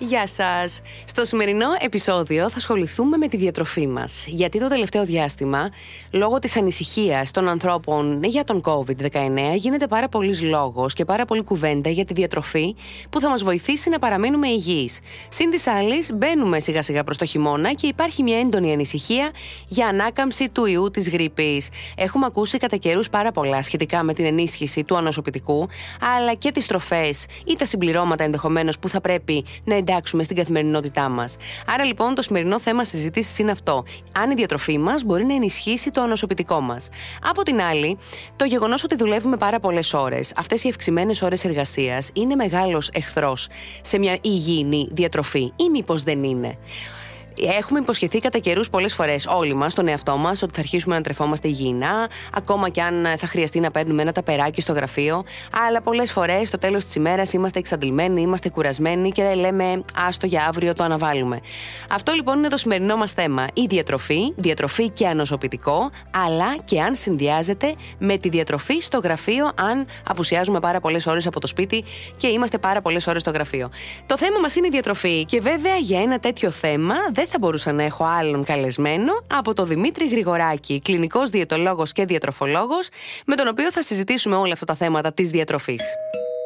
Γεια σας! Στο σημερινό επεισόδιο θα ασχοληθούμε με τη διατροφή μας. Γιατί το τελευταίο διάστημα, λόγω της ανησυχίας των ανθρώπων για τον COVID-19, γίνεται πάρα πολλή λόγος και πάρα πολλή κουβέντα για τη διατροφή που θα μας βοηθήσει να παραμείνουμε υγιείς. Συν της άλλης, μπαίνουμε σιγά σιγά προς το χειμώνα και υπάρχει μια έντονη ανησυχία για ανάκαμψη του ιού της γρήπης. Έχουμε ακούσει κατά καιρούς πάρα πολλά σχετικά με την ενίσχυση του ανοσοποιητικού, αλλά και τις τροφές ή τα συμπληρώματα ενδεχομένως που θα πρέπει να εντάξουμε στην καθημερινότητά μας. Άρα λοιπόν το σημερινό θέμα συζήτηση είναι αυτό. Αν η διατροφή μας μπορεί να ενισχύσει το ανοσοποιητικό μας. Από την άλλη, το γεγονός ότι δουλεύουμε πάρα πολλές ώρες, αυτές οι ευξημένες ώρες εργασίας, είναι μεγάλος εχθρός σε μια υγιεινή διατροφή ή μήπως δεν είναι. Έχουμε υποσχεθεί κατά καιρούς πολλές φορές όλοι μας, τον εαυτό μας, ότι θα αρχίσουμε να τρεφόμαστε υγιεινά, ακόμα και αν θα χρειαστεί να παίρνουμε ένα ταπεράκι στο γραφείο. Αλλά πολλές φορές στο τέλος της ημέρας είμαστε εξαντλημένοι, είμαστε κουρασμένοι και λέμε άστο για αύριο το αναβάλουμε. Αυτό λοιπόν είναι το σημερινό μας θέμα. Η διατροφή, διατροφή και ανοσοποιητικό, αλλά και αν συνδυάζεται με τη διατροφή στο γραφείο, αν απουσιάζουμε πάρα πολλές ώρες από το σπίτι και είμαστε πάρα πολλές ώρες στο γραφείο. Το θέμα μας είναι η διατροφή και βέβαια για ένα τέτοιο θέμα δεν θα μπορούσα να έχω άλλον καλεσμένο από τον Δημήτρη Γρηγοράκη, κλινικός διαιτολόγος και διατροφολόγος, με τον οποίο θα συζητήσουμε όλα αυτά τα θέματα της διατροφής.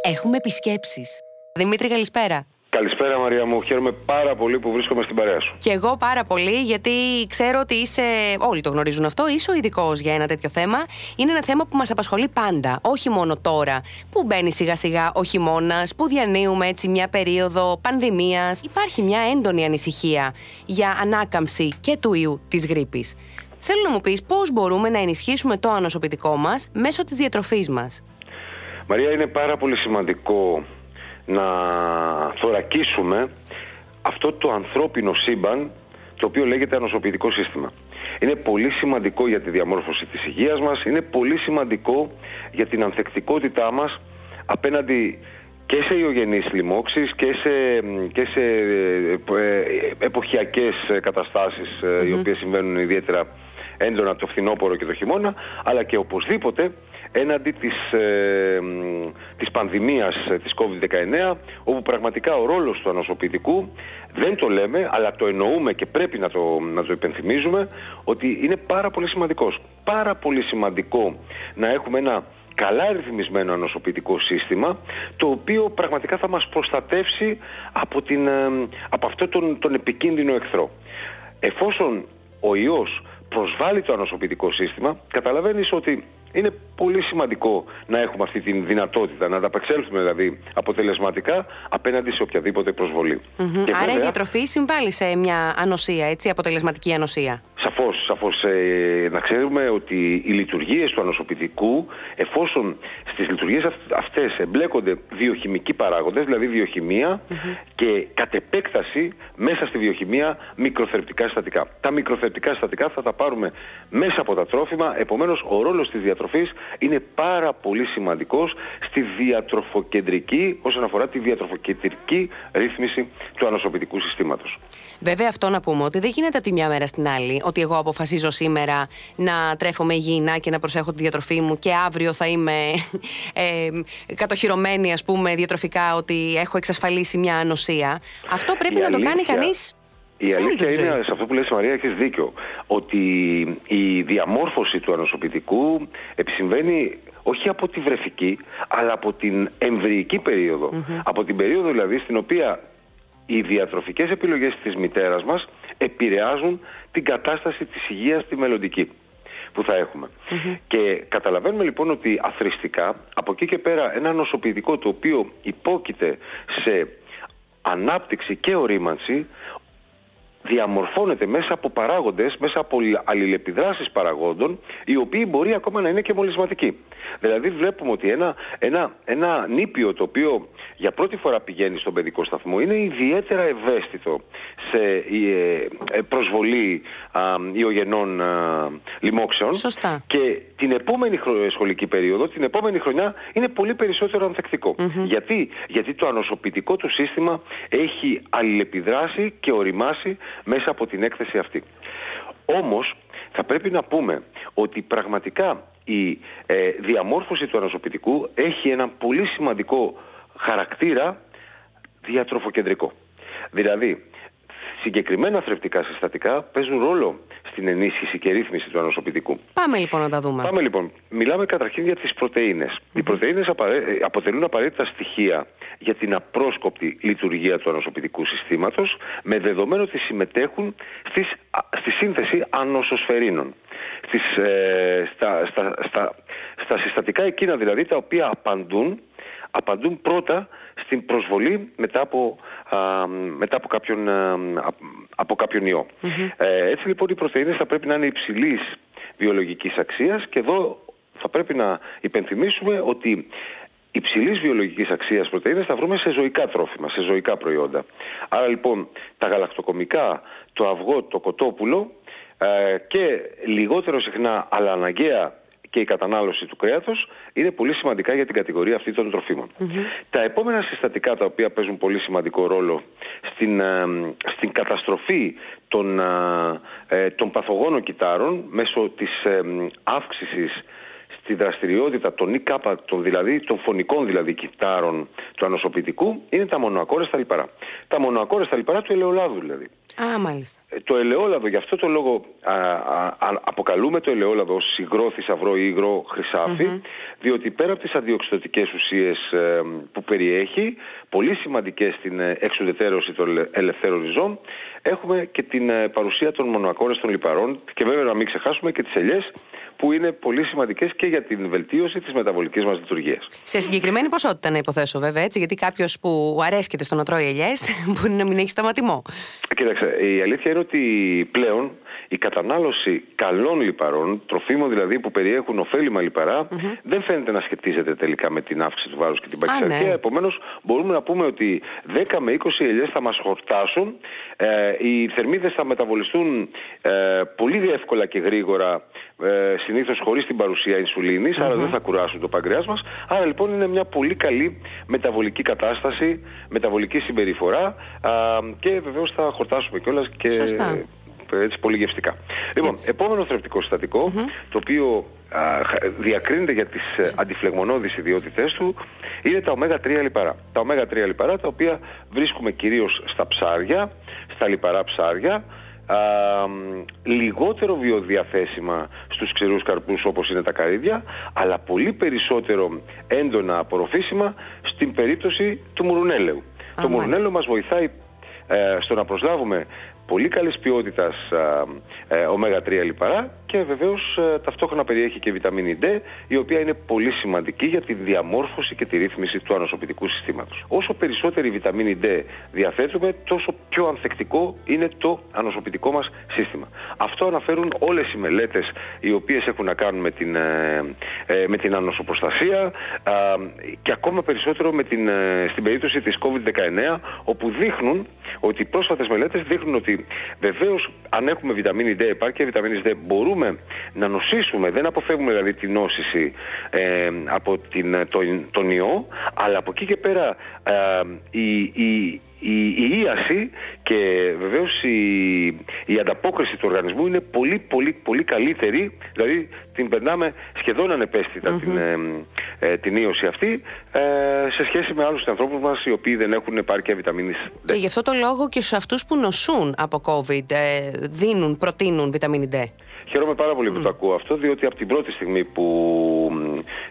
Έχουμε επισκέψεις. Δημήτρη, καλησπέρα. Καλησπέρα Μαρία μου, χαίρομαι πάρα πολύ που βρίσκομαι στην παρέα σου. Και εγώ πάρα πολύ, γιατί ξέρω ότι είσαι, όλοι το γνωρίζουν αυτό, είσαι ο ειδικός για ένα τέτοιο θέμα. Είναι ένα θέμα που μας απασχολεί πάντα, όχι μόνο τώρα που μπαίνει σιγά σιγά ο χειμώνας, που διανύουμε έτσι μια περίοδο πανδημίας. Υπάρχει μια έντονη ανησυχία για ανάκαμψη και του ιού της γρήπης. Θέλω να μου πεις πώς μπορούμε να ενισχύσουμε το ανοσοποιητικό μας μέσω της διατροφής μας. Μαρία, είναι πάρα πολύ σημαντικό να θωρακίσουμε αυτό το ανθρώπινο σύμπαν το οποίο λέγεται ανοσοποιητικό σύστημα. Είναι πολύ σημαντικό για τη διαμόρφωση της υγείας μας, είναι πολύ σημαντικό για την ανθεκτικότητά μας απέναντι και σε ιογενείς λοιμώξεις και σε, και σε ε, εποχιακές οι οποίες συμβαίνουν ιδιαίτερα έντονα το φθινόπωρο και το χειμώνα, αλλά και οπωσδήποτε έναντι της, ε, της πανδημίας ε, της COVID-19 όπου πραγματικά ο ρόλος του ανοσοποιητικού δεν το λέμε αλλά το εννοούμε και πρέπει να το, να το υπενθυμίζουμε ότι είναι πάρα πολύ σημαντικός. Πάρα πολύ σημαντικό να έχουμε ένα καλά ρυθμισμένο ανοσοποιητικό σύστημα το οποίο πραγματικά θα μας προστατεύσει από, την, ε, από αυτό τον, τον επικίνδυνο εχθρό. Εφόσον ο ιός προσβάλλει το ανοσοποιητικό σύστημα, καταλαβαίνεις ότι είναι πολύ σημαντικό να έχουμε αυτή τη δυνατότητα, να ανταπεξέλθουμε δηλαδή αποτελεσματικά απέναντι σε οποιαδήποτε προσβολή. Άρα η διατροφή συμβάλλει σε μια ανοσία, έτσι, αποτελεσματική ανοσία. Σαφώς, σαφώς ε, να ξέρουμε ότι οι λειτουργίες του ανοσοποιητικού εφόσον στις λειτουργίες αυτές εμπλέκονται βιοχημικοί παράγοντες, δηλαδή και κατ' επέκταση μέσα στη βιοχημία μικροθερπτικά συστατικά. Τα μικροθερπτικά συστατικά θα τα πάρουμε μέσα από τα τρόφιμα, επομένως ο ρόλος της διατροφής είναι πάρα πολύ σημαντικός στη διατροφοκεντρική, όσον αφορά τη διατροφοκεντρική ρύθμιση του ανοσοποιητικού συστήματος. Βέβαια αυτό να πούμε ότι δεν γίνεται από τη μια μέρα στην άλλη ότι εγώ αποφασίζω σήμερα να τρέφομαι υγιεινά και να προσέχω τη διατροφή μου και αύριο θα είμαι ε, κατοχυρωμένη ας πούμε διατροφικά ότι έχω εξασφαλίσει μια ανοσία. Αυτό πρέπει να το κάνει κανείς η αλήθεια είναι, σε αυτό που λες Μαρία, έχεις δίκιο, ότι η διαμόρφωση του ανοσοποιητικού επισυμβαίνει όχι από τη βρεφική, αλλά από την εμβρυϊκή Από την περίοδο δηλαδή στην οποία οι διατροφικές επιλογές της μητέρας μας επηρεάζουν την κατάσταση της υγείας τη μελλοντική που θα εχουμε Και καταλαβαίνουμε λοιπόν ότι αθρηστικά από εκεί και πέρα ένα νοσοποιητικό το οποίο υπόκειται σε ανάπτυξη και ορίμανση διαμορφώνεται μέσα από παράγοντες, μέσα από αλληλεπιδράσεις παραγόντων, οι οποίοι μπορεί ακόμα να είναι και μολυσματικοί. Δηλαδή βλέπουμε ότι ένα, ένα, ένα νήπιο το οποίο για πρώτη φορά πηγαίνει στον παιδικό σταθμό είναι ιδιαίτερα ευαίσθητο σε ε, ε, προσβολή ιογενών λοιμόξεων Σωστά. και την επόμενη σχολική περίοδο, την επόμενη χρονιά είναι πολύ περισσότερο Γιατί; Γιατί το ανοσοποιητικό του σύστημα έχει αλληλεπιδράσει και οριμάσει μέσα από την έκθεση αυτή. Όμως θα πρέπει να πούμε ότι πραγματικά η ε, διαμόρφωση του ανοσοποιητικού έχει ένα πολύ σημαντικό χαρακτήρα διατροφοκεντρικό. Δηλαδή, συγκεκριμένα θρεπτικά συστατικά παίζουν ρόλο στην ενίσχυση και ρύθμιση του ανοσοποιητικού. Πάμε λοιπόν να τα δούμε. Πάμε λοιπόν. Μιλάμε καταρχήν για τις πρωτεΐνες. Οι πρωτεΐνες αποτελούν απαραίτητα στοιχεία για την απρόσκοπτη λειτουργία του ανοσοποιητικού συστήματος με δεδομένο ότι συμμετέχουν στις, στη σύνθεση ανοσοσφαιρίνων. Στις, ε, στα, στα, στα, στα συστατικά εκείνα δηλαδή τα οποία απαντούν απαντούν πρώτα στην προσβολή μετά από, μετά από, κάποιον, από κάποιον Ε, έτσι λοιπόν οι πρωτεΐνες θα πρέπει να είναι υψηλής βιολογικής αξίας και εδώ θα πρέπει να υπενθυμίσουμε ότι υψηλής βιολογικής αξίας πρωτεΐνες θα βρούμε σε ζωικά τρόφιμα, σε ζωικά προϊόντα. Άρα λοιπόν τα γαλακτοκομικά, το αυγό, το κοτόπουλο ε, και λιγότερο συχνά αλλά αναγκαία και η κατανάλωση του κρέατος είναι πολύ σημαντικά για την κατηγορία αυτή των τροφιμων Τα επόμενα συστατικά τα οποία παίζουν πολύ σημαντικό ρόλο στην, ε, στην καταστροφή των, ε, ε, των παθογόνων κυτάρων μέσω της ε, αύξησης στη δραστηριότητα των ΙΚ, των, δηλαδή, των φωνικών δηλαδή κυτάρων του ανοσοποιητικού, είναι τα μονοακόρεστα λιπαρά. Τα μονοακόρεστα λιπαρά του ελαιολάδου δηλαδή. Α, μάλιστα. Ε, το ελαιόλαδο, γι' αυτό το λόγο α, α, αποκαλούμε το ελαιόλαδο ως υγρό θησαυρό ή υγρό διότι πέρα από τις αντιοξυδοτικές ουσίες ε, που περιέχει, πολύ σημαντικές στην ε, εξουδετερώση των ελευθέρων ριζών, έχουμε και την παρουσία των μονοακόρεστων λιπαρών και βέβαια να μην ξεχάσουμε και τις ελιές που είναι πολύ σημαντικές και για την βελτίωση της μεταβολικής μας λειτουργίας. Σε συγκεκριμένη ποσότητα να υποθέσω, βέβαια, έτσι, γιατί κάποιος που αρέσκεται στο να τρώει ελιές μπορεί να μην έχει σταματημό. Κοίταξε, η αλήθεια είναι ότι πλέον η κατανάλωση καλών λιπαρών, τροφίμων δηλαδή που περιέχουν ωφέλιμα δεν φαίνεται να σχετίζεται τελικά με την αύξηση του βάρους και την παχυσαρκία. Ναι. Επομένως, μπορούμε να πούμε ότι 10 με 20 ελιές θα μας χορτάσουν. Ε, οι θερμίδες θα μεταβολιστούν ε, πολύ εύκολα και γρήγορα, ε, συνήθως χωρίς την παρουσία ινσουλίνης, άρα δεν θα κουράσουν το παγκρέας μας. Άρα λοιπόν είναι μια πολύ καλή μεταβολική κατάσταση, μεταβολική συμπεριφορά και βεβαίως θα χορτάσουμε κιόλας και έτσι πολύ γευστικά. Λοιπόν, επόμενο θρεπτικό το οποίο α, διακρίνεται για τις ε, αντιφλεγμονώδεις ιδιότητές του, είναι τα ω3 λιπαρά. Τα ω3 λιπαρά τα οποία βρίσκουμε κυρίως στα ψάρια, στα λιπαρά ψάρια, α, λιγότερο βιοδιαθέσιμα στους ξηρούς καρπούς όπως είναι τα καρύδια, αλλά πολύ περισσότερο έντονα απορροφήσιμα στην περίπτωση του μουρουνέλεου. το μουρουνέλαιο μας βοηθάει ε, στο να προσλάβουμε πολύ καλής ποιότητας ε, ω3 λιπαρά και βεβαίως ε, ταυτόχρονα περιέχει και βιταμίνη D η οποία είναι πολύ σημαντική για τη διαμόρφωση και τη ρύθμιση του ανοσοποιητικού συστήματος. Όσο περισσότερη βιταμίνη D διαθέτουμε τόσο πιο ανθεκτικό είναι το ανοσοποιητικό μας σύστημα. Αυτό αναφέρουν όλες οι μελέτες οι οποίες έχουν να κάνουν με την, ε, με την ανοσοπροστασία και ακόμα περισσότερο με την, στην περίπτωση της COVID-19 όπου δείχνουν ότι οι πρόσφατες μελέτες δείχνουν ότι βεβαίως αν έχουμε βιταμίνη D, επάρκεια βιταμίνη D, μπορούμε να νοσήσουμε. Δεν αποφεύγουμε δηλαδή την νόσηση ε, από την, τον, τον ιό, αλλά από εκεί και πέρα ε, η, η, η, η ίαση και βεβαίως η, η ανταπόκριση του οργανισμού είναι πολύ πολύ πολύ καλύτερη δηλαδή την περνάμε σχεδόν την, ε, ε, την ίωση αυτή ε, σε σχέση με άλλους ανθρώπους μας οι οποίοι δεν έχουν επάρκεια βιταμίνης D. Και γι' αυτό το λόγο και σε αυτούς που νοσούν από COVID ε, δίνουν, προτείνουν βιταμίνη D. Χαίρομαι πάρα πολύ που το ακούω αυτό, διότι από την πρώτη στιγμή που,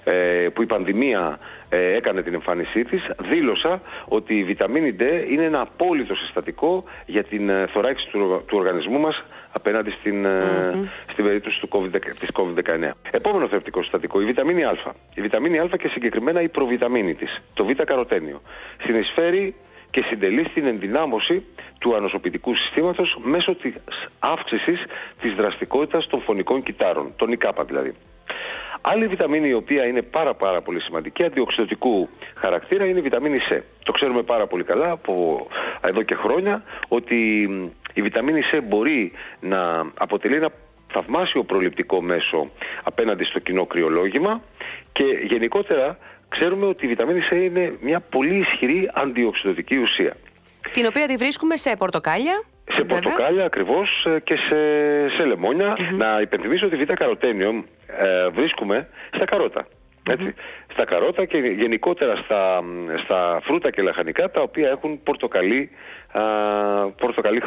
ε, που η πανδημία ε, έκανε την εμφάνισή της, δήλωσα ότι η βιταμίνη D είναι ένα απόλυτο συστατικό για την ε, θωράκιση του, του οργανισμού μας απέναντι στην, mm στην περίπτωση του COVID, της COVID-19. Επόμενο θρεπτικό συστατικό, η βιταμίνη Α. Η βιταμίνη Α και συγκεκριμένα η προβιταμίνη της, το β' καροτένιο. Συνεισφέρει και συντελεί στην ενδυνάμωση του ανοσοποιητικού συστήματος μέσω της αύξησης της δραστικότητας των φωνικών κυτάρων, των ΙΚΑΠΑ δηλαδή. Άλλη βιταμίνη η οποία είναι πάρα πάρα πολύ σημαντική, αντιοξυδοτικού χαρακτήρα, είναι η βιταμίνη C. Το ξέρουμε πάρα πολύ καλά από εδώ και χρόνια ότι η βιταμίνη C μπορεί να αποτελεί ένα θαυμάσιο προληπτικό μέσο απέναντι στο κοινό κρυολόγημα και γενικότερα ξέρουμε ότι η βιταμίνη C είναι μια πολύ ισχυρή αντιοξυδοτική ουσία. Την οποία τη βρίσκουμε σε πορτοκάλια. Σε πορτοκάλια ακριβώς ε, και σε, σε λεμονια Να υπενθυμίσω ότι β' καροτένιο ε, βρίσκουμε στα καρότα. Έτσι, Στα καρότα και γενικότερα στα, στα φρούτα και λαχανικά τα οποία έχουν πορτοκαλί, α, πορτοκαλί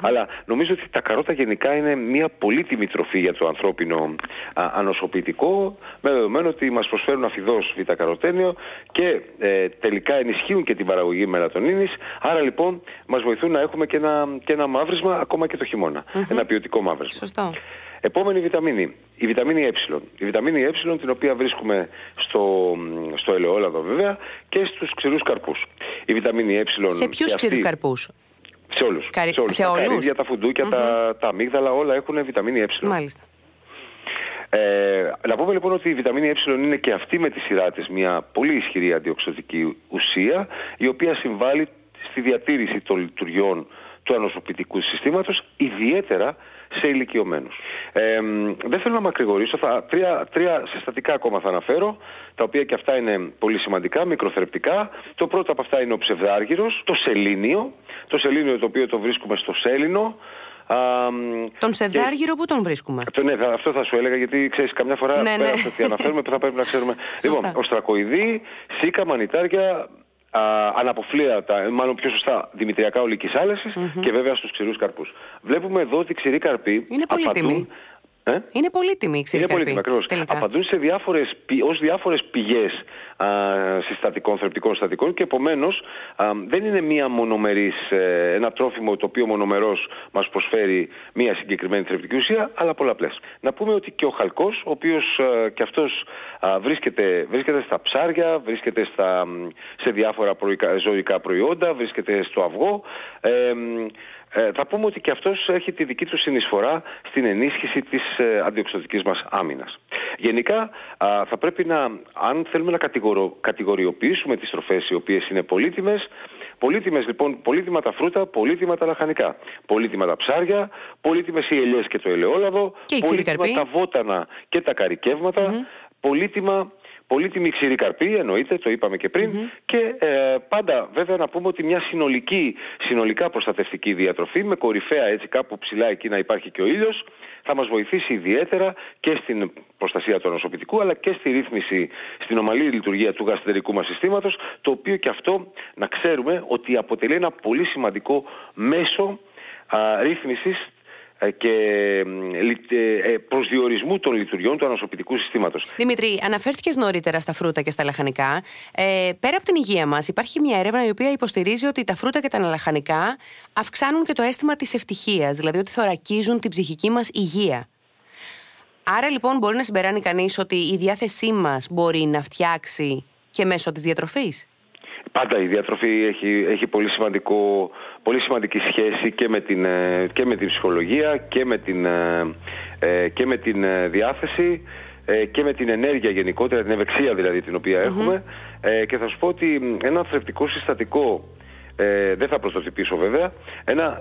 Αλλά νομίζω ότι τα καρότα γενικά είναι μια πολύτιμη τροφή για το ανθρώπινο α, ανοσοποιητικό με δεδομένο ότι μας προσφέρουν αφιδός β-καροτένιο και ε, τελικά ενισχύουν και την παραγωγή μελατονίνης άρα λοιπόν μας βοηθούν να έχουμε και ένα, και ένα μαύρισμα ακόμα και το χειμώνα. Ένα ποιοτικό μαύρισμα. Σωστό. Επόμενη βιταμίνη, η βιταμίνη Ε. Η βιταμίνη Ε την οποία βρίσκουμε στο, στο ελαιόλαδο βέβαια και στους ξηρούς καρπούς. Η βιταμίνη Ε... Σε ποιους ξηρούς καρπούς; Σε όλους. Σε όλους. τα καρύδια, τα φουντουκια τα, τα αμύγδαλα, όλα έχουν βιταμίνη Ε. Μάλιστα. Ε, να πούμε λοιπόν ότι η βιταμίνη Ε είναι και αυτή με τη σειρά της μια πολύ ισχυρή αντιοξυδοτική ουσία η οποία συμβάλλει στη διατήρηση των λειτουργιών του ανοσοποιητικού συστήματος ιδιαίτερα σε ηλικιωμένους. Ε, δεν θέλω να μακρηγορήσω, θα, τρία, τρία συστατικά ακόμα θα αναφέρω, τα οποία και αυτά είναι πολύ σημαντικά, μικροθρεπτικά. Το πρώτο από αυτά είναι ο ψευδάργυρος, το σελήνιο, το σελήνιο το οποίο το βρίσκουμε στο σέλινο, Α, τον ψευδάργυρο και... που τον βρίσκουμε; Αυτό, ναι, αυτό θα σου έλεγα γιατί ξέρεις, καμιά φορά ναι, ναι. ότι αναφέρουμε θα πρέπει να ξέρουμε. λοιπόν, οστρακοειδή, σίκα, μανιτάρια, αναποφλίατα, μάλλον πιο σωστά δημητριακά ολική και βέβαια στους ξηρούς καρπούς. Βλέπουμε εδώ ότι οι ξηροί καρποί είναι πολύτιμοι. Ε; Είναι πολύτιμη η ξηρή Είναι πολύτιμη, ακριβώς. Απαντούν σε διάφορες, ως διάφορες πηγές α, συστατικών, θρεπτικών συστατικών και επομένως δεν είναι μία μονομερής, ε, ένα τρόφιμο το οποίο μονομερός μας προσφέρει μία συγκεκριμένη θρεπτική ουσία, αλλά πολλαπλές. Να πούμε ότι και ο χαλκός, ο οποίος α, και αυτός βρίσκεται, βρίσκεται στα ψάρια, βρίσκεται στα, σε διάφορα ζωικά προϊόντα, βρίσκεται στο αυγό, ε, ε, θα πούμε ότι και αυτός έχει τη δική του συνεισφορά στην ενίσχυση της ε, αντιοξυδοτικής μας άμυνας. Γενικά θα πρέπει να, αν θέλουμε να κατηγορο, κατηγοριοποιήσουμε τις τροφές οι οποίες είναι πολύτιμες, Πολύτιμες λοιπόν, πολύτιμα τα φρούτα, πολύτιμα τα λαχανικά. Πολύτιμα τα ψάρια, πολύτιμες οι ελιές και το ελαιόλαδο, και πολύτιμα τα βότανα και τα καρικεύματα, πολύτιμα Πολύτιμη ξηρή καρπή, εννοείται, το είπαμε και πριν. Και ε, πάντα βέβαια να πούμε ότι μια συνολική, συνολικά προστατευτική διατροφή με κορυφαία έτσι κάπου ψηλά εκεί να υπάρχει και ο ήλιος θα μας βοηθήσει ιδιαίτερα και στην προστασία του ανοσοποιητικού αλλά και στη ρύθμιση, στην ομαλή λειτουργία του γαστρενικού μας συστήματος το οποίο και αυτό να ξέρουμε ότι αποτελεί ένα πολύ σημαντικό μέσο α, ρύθμισης ε, και ε, ε, προσδιορισμού των λειτουργιών του ανοσοποιητικού συστήματος. Δημήτρη, αναφέρθηκες νωρίτερα στα φρούτα και στα λαχανικά. Ε, πέρα από την υγεία μας, υπάρχει μια έρευνα η οποία υποστηρίζει ότι τα φρούτα και τα λαχανικά αυξάνουν και το αίσθημα της ευτυχίας, δηλαδή ότι θωρακίζουν την ψυχική μας υγεία. Άρα λοιπόν μπορεί να συμπεράνει κανείς ότι η διάθεσή μας μπορεί να φτιάξει και μέσω της διατροφής; Πάντα η διατροφή έχει, έχει πολύ, σημαντικό, πολύ σημαντική σχέση και με, την, ε, και με την ψυχολογία και με την, ε, ε, και με την διάθεση και με την ενέργεια γενικότερα, την ευεξία δηλαδή την οποία έχουμε. Και θα σου πω ότι ένα θρεπτικό συστατικό ε, δεν θα πρωτοτυπήσω βέβαια, ένα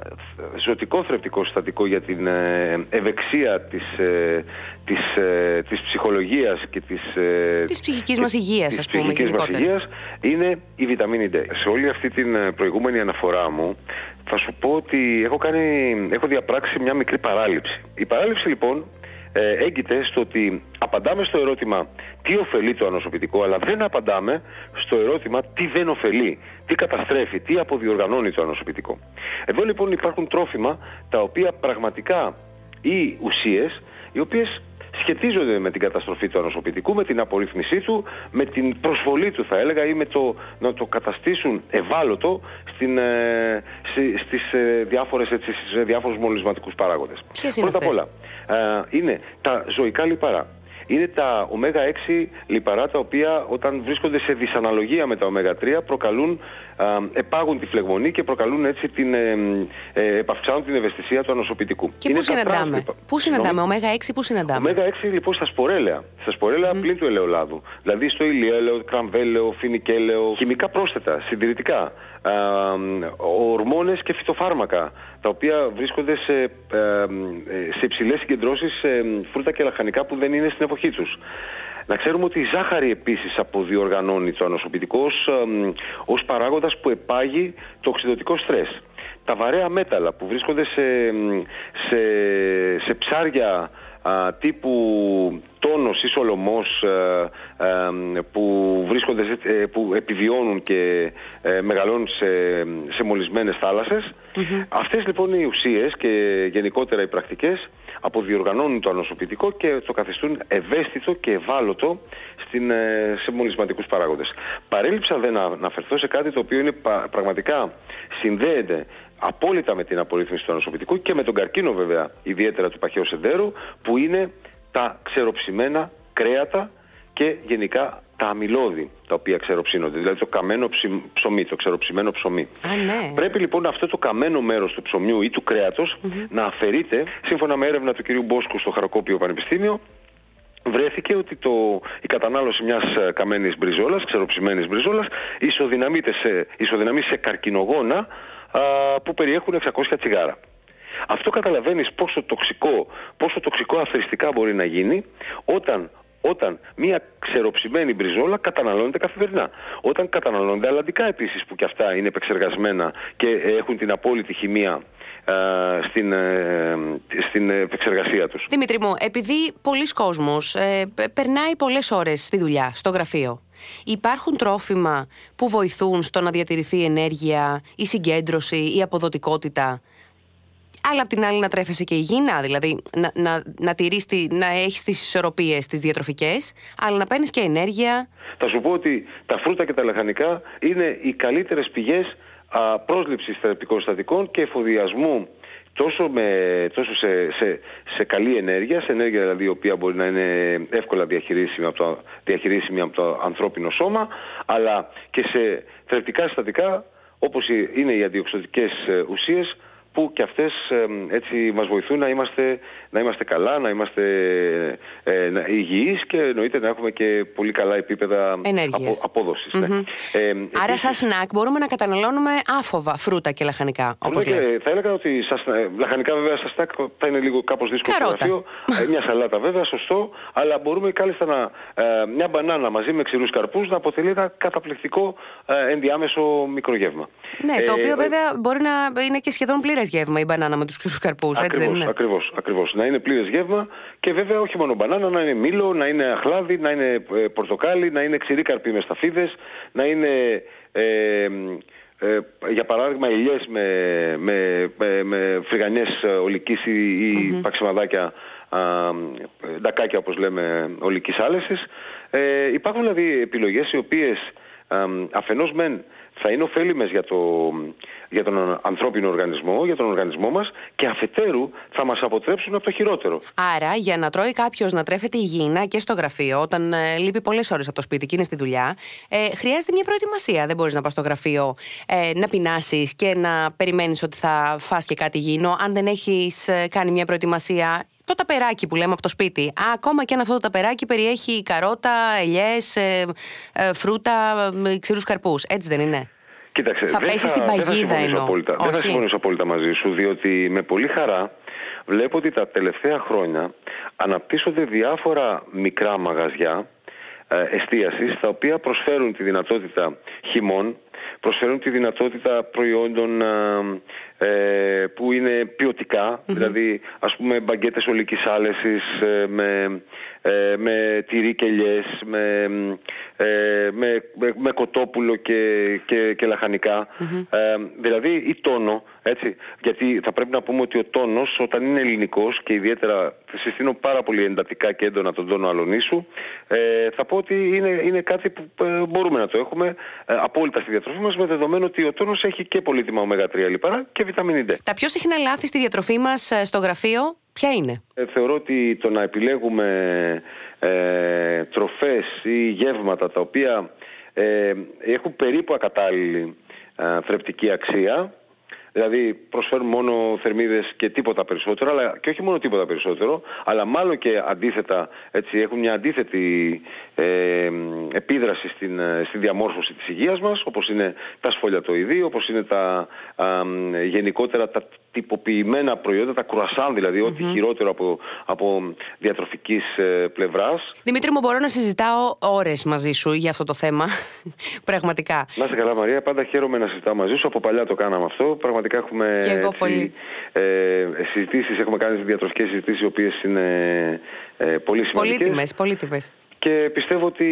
ζωτικό θρεπτικό συστατικό για την ε, ευεξία της, ε, της, ε, της ψυχολογίας και της, ε, της ψυχικής μας υγείας, ας πούμε, μας υγείας, είναι η βιταμίνη D. Σε όλη αυτή την ε, προηγούμενη αναφορά μου θα σου πω ότι έχω, κάνει, έχω διαπράξει μια μικρή παράληψη. Η παράληψη λοιπόν ε, έγκυται στο ότι απαντάμε στο ερώτημα τι ωφελεί το ανοσοποιητικό, αλλά δεν απαντάμε στο ερώτημα τι δεν ωφελεί, τι καταστρέφει, τι αποδιοργανώνει το ανοσοποιητικό. Εδώ λοιπόν υπάρχουν τρόφιμα τα οποία πραγματικά οι ουσίες οι οποίες σχετίζονται με την καταστροφή του ανοσοποιητικού, με την απορρίθμισή του, με την προσβολή του θα έλεγα ή με το να το καταστήσουν ευάλωτο στην, ε, στις ε, διάφορες, έτσι, στις διάφορους μολυσματικούς παράγοντες. Ποιες είναι Πρώτα απ' όλα, ε, είναι τα ζωικά λιπαρά. Είναι τα ω6 λιπαρά τα οποία όταν βρίσκονται σε δυσαναλογία με τα ω3 προκαλούν, επάγουν τη φλεγμονή και προκαλούν έτσι την, ε, ε, επαυξάνουν την ευαισθησία του ανοσοποιητικού. Και πού συναντάμε, πού συναντάμε, ω6 πού συναντάμε; ω6 λοιπόν στα σπορέλαια, στα σπορέλαια mm. πλην του ελαιολάδου. Δηλαδή στο ηλιέλαιο, κραμβέλαιο, φινικέλαιο, χημικά πρόσθετα, συντηρητικά, ορμόνες και φυτοφάρμακα τα οποία βρίσκονται σε, ε, σε υψηλές συγκεντρώσεις φρούτα και λαχανικά που δεν είναι στην εποχή τους. Να ξέρουμε ότι η ζάχαρη επίσης αποδιοργανώνει το ανοσοποιητικό ως, ως παράγοντας που επάγει το οξυδοτικό στρες. Τα βαρέα μέταλλα που βρίσκονται σε, σε, σε ψάρια τύπου τόνος ή σολομός ε, ε, που, βρίσκονται, ε, που επιβιώνουν και μεγαλώνουν σε, σε μολυσμένες Αυτές λοιπόν οι ουσίες και γενικότερα οι πρακτικές. Αποδιοργανώνουν το ανοσοποιητικό και το καθιστούν ευαίσθητο και ευάλωτο στην, σε μολυσματικούς παράγοντες. Παρέλειψα δεν να αναφερθώ σε κάτι το οποίο είναι πραγματικά συνδέεται απόλυτα με την απορρίθμιση του ανοσοποιητικού και με τον καρκίνο βέβαια, ιδιαίτερα του παχαίου σεντέρου, που είναι τα ξεροψημένα κρέατα και γενικά τα αμυλώδη τα οποία ξεροψύνονται, δηλαδή το καμένο ψωμί, το ξεροψημένο ψωμί. Α, ναι. Πρέπει λοιπόν αυτό το καμένο μέρος του ψωμιού ή του κρέατος να αφαιρείται, σύμφωνα με έρευνα του κ. Μπόσκου στο Χαροκόπιο Πανεπιστήμιο, βρέθηκε ότι το, η κατανάλωση μιας ε, καμένης μπριζόλας, ξεροψημένης μπριζόλας, ισοδυναμείται σε, ισοδυναμεί σε καρκινογόνα που περιέχουν 600 τσιγάρα. Αυτό καταλαβαίνεις πόσο τοξικό, πόσο τοξικό αθρηστικά μπορεί να γίνει όταν, όταν μια ξεροψημένη μπριζόλα καταναλώνεται καθημερινά. Όταν καταναλώνονται αλλαντικά επίσης που και αυτά είναι επεξεργασμένα και έχουν την απόλυτη χημεία στην, ε, στην επεξεργασία τους. Δημήτρη μου, επειδή πολλοί κόσμος ε, περνάει πολλές ώρες στη δουλειά, στο γραφείο, Υπάρχουν τρόφιμα που βοηθούν στο να διατηρηθεί η ενέργεια, η συγκέντρωση, η αποδοτικότητα. Αλλά απ' την άλλη να τρέφεσαι και υγιεινά, δηλαδή να, να, να, τηρείς να έχεις τις ισορροπίες τις διατροφικές, αλλά να παίρνεις και ενέργεια. Θα σου πω ότι τα φρούτα και τα λαχανικά είναι οι καλύτερες πηγές α, πρόσληψης θεραπευτικών συστατικών και εφοδιασμού τόσο, με, τόσο σε, σε, σε καλή ενέργεια, σε ενέργεια δηλαδή η οποία μπορεί να είναι εύκολα διαχειρίσιμη από το, διαχειρίσιμη από το ανθρώπινο σώμα, αλλά και σε θρεπτικά συστατικά όπως είναι οι αντιοξωτικές ε, ουσίες που και αυτές έτσι μας βοηθούν να είμαστε, να είμαστε καλά, να είμαστε ε, να, υγιείς και εννοείται να έχουμε και πολύ καλά επίπεδα απο, απόδοσης. Ναι. Ε, Άρα σαν σνακ μπορούμε να καταναλώνουμε άφοβα φρούτα και λαχανικά, όπως λες. θα έλεγα ότι σας, ε, λαχανικά βέβαια σαν σνακ θα είναι λίγο κάπως δύσκολο στο γραφείο. Ε, μια σαλάτα βέβαια, σωστό, αλλά μπορούμε κάλλιστα να, ε, μια μπανάνα μαζί με ξηρούς καρπούς να αποτελεί ένα καταπληκτικό ε, ενδιάμεσο μικρογεύμα. Ναι, το οποίο βέβαια μπορεί να είναι και σχεδόν πλήρες γεύμα η μπανάνα με τους ξύσους καρπούς, έτσι δεν είναι; Ακριβώς, ακριβώς. Να είναι πλήρες γεύμα και βέβαια όχι μόνο μπανάνα, να είναι μήλο, να είναι αχλάδι, να είναι ε, πορτοκάλι, να είναι ξηρή καρπή με σταφίδες, να είναι. Ε, ε, για παράδειγμα ηλιές με, με, με, με φρυγανιές ολικής ή, ή παξιμαδάκια ντακάκια όπως λέμε ολικής άλεσης. Ε, υπάρχουν δηλαδή επιλογές οι οποίες αφενός μεν θα είναι ωφέλιμες για, το, για τον ανθρώπινο οργανισμό, για τον οργανισμό μας και αφετέρου θα μας αποτρέψουν από το χειρότερο. Άρα για να τρώει κάποιος να τρέφεται υγιεινά και στο γραφείο όταν ε, λείπει πολλές ώρες από το σπίτι και είναι στη δουλειά ε, χρειάζεται μια προετοιμασία. Δεν μπορείς να πας στο γραφείο ε, να πεινάσεις και να περιμένεις ότι θα φας και κάτι υγιεινό αν δεν έχεις ε, κάνει μια προετοιμασία το ταπεράκι που λέμε από το σπίτι. Α, ακόμα και αν αυτό το ταπεράκι περιέχει καρότα, ελιές, ε, ε, φρούτα, ε, ξηρούς καρπούς. Έτσι δεν είναι; Κοίταξε, θα πέσει στην παγίδα εννοώ. Δεν θα συμφωνήσω απόλυτα μαζί σου, διότι με πολύ χαρά βλέπω ότι τα τελευταία χρόνια αναπτύσσονται διάφορα μικρά μαγαζιά ε, εστίασης τα οποία προσφέρουν τη δυνατότητα χυμών, προσφέρουν τη δυνατότητα προϊόντων ε, που είναι δηλαδή ας πούμε μπαγκέτες ολικής άλεσης ε, με, ε, με τυρί και με, ε, με, με, κοτόπουλο και, και, και λαχανικα δηλαδή η τόνο, έτσι, γιατί θα πρέπει να πούμε ότι ο τόνος όταν είναι ελληνικός και ιδιαίτερα συστήνω πάρα πολύ εντατικά και έντονα τον τόνο αλωνίσου, θα πω ότι είναι, είναι κάτι που μπορούμε να το έχουμε απόλυτα στη διατροφή μας με δεδομένο ότι ο τόνος έχει και πολύτιμα ω3 λιπαρά και βιταμίνη D. Τα πιο συχνά λάθη στη διατροφή μας ε, στο γραφείο; Ποια είναι; Ε, θεωρώ ότι το να επιλέγουμε ε, τροφές ή γεύματα τα οποία ε, έχουν περίπου ακατάλληλη ε, θρεπτική αξία Δηλαδή προσφέρουν μόνο θερμίδες και τίποτα περισσότερο, αλλά και όχι μόνο τίποτα περισσότερο, αλλά μάλλον και αντίθετα, έτσι, έχουν μια αντίθετη ε, επίδραση στην, ε, στη διαμόρφωση της υγείας μας, όπως είναι τα σφολιατοειδή, όπως είναι τα γενικότερα τα τυποποιημένα προϊόντα, τα κρουασάν δηλαδή, ό,τι χειρότερο από, από διατροφικής ε, πλευράς. Δημήτρη μου, μπορώ να συζητάω ώρες μαζί σου για αυτό το θέμα, πραγματικά. Να είσαι καλά Μαρία, πάντα χαίρομαι να συζητάω μαζί σου, από παλιά το κάναμε αυτό, πραγματικά έχουμε και εγώ πολύ. Ε, συζητήσεις, έχουμε κάνει διατροφικές συζητήσεις οι οποίες είναι ε, πολύ σημαντικές. Πολύτιμες, πολύτιμες. Και πιστεύω ότι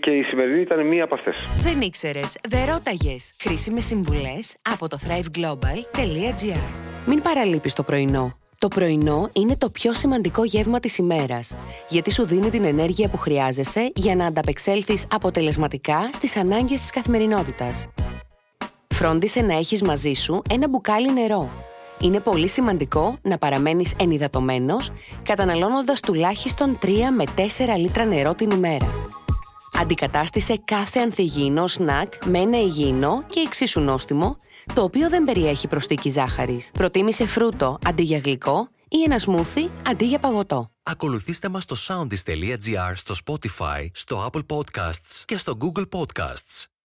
και η σημερινή ήταν μία από αυτές. Δεν ήξερες, δεν ρώταγες. Χρήσιμες συμβουλές από το thriveglobal.gr. Μην παραλείπεις το πρωινό. Το πρωινό είναι το πιο σημαντικό γεύμα της ημέρας, γιατί σου δίνει την ενέργεια που χρειάζεσαι για να ανταπεξέλθεις αποτελεσματικά στις ανάγκες της καθημερινότητας. Φρόντισε να έχεις μαζί σου ένα μπουκάλι νερό είναι πολύ σημαντικό να παραμένεις ενυδατωμένος, καταναλώνοντας τουλάχιστον 3 με 4 λίτρα νερό την ημέρα. Αντικατάστησε κάθε ανθυγιεινό σνακ με ένα υγιεινό και εξίσου νόστιμο, το οποίο δεν περιέχει προστίκη ζάχαρης. Προτίμησε φρούτο αντί για γλυκό ή ένα σμούθι αντί για παγωτό. Ακολουθήστε μας στο soundis.gr, στο Spotify, στο Apple Podcasts και στο Google Podcasts.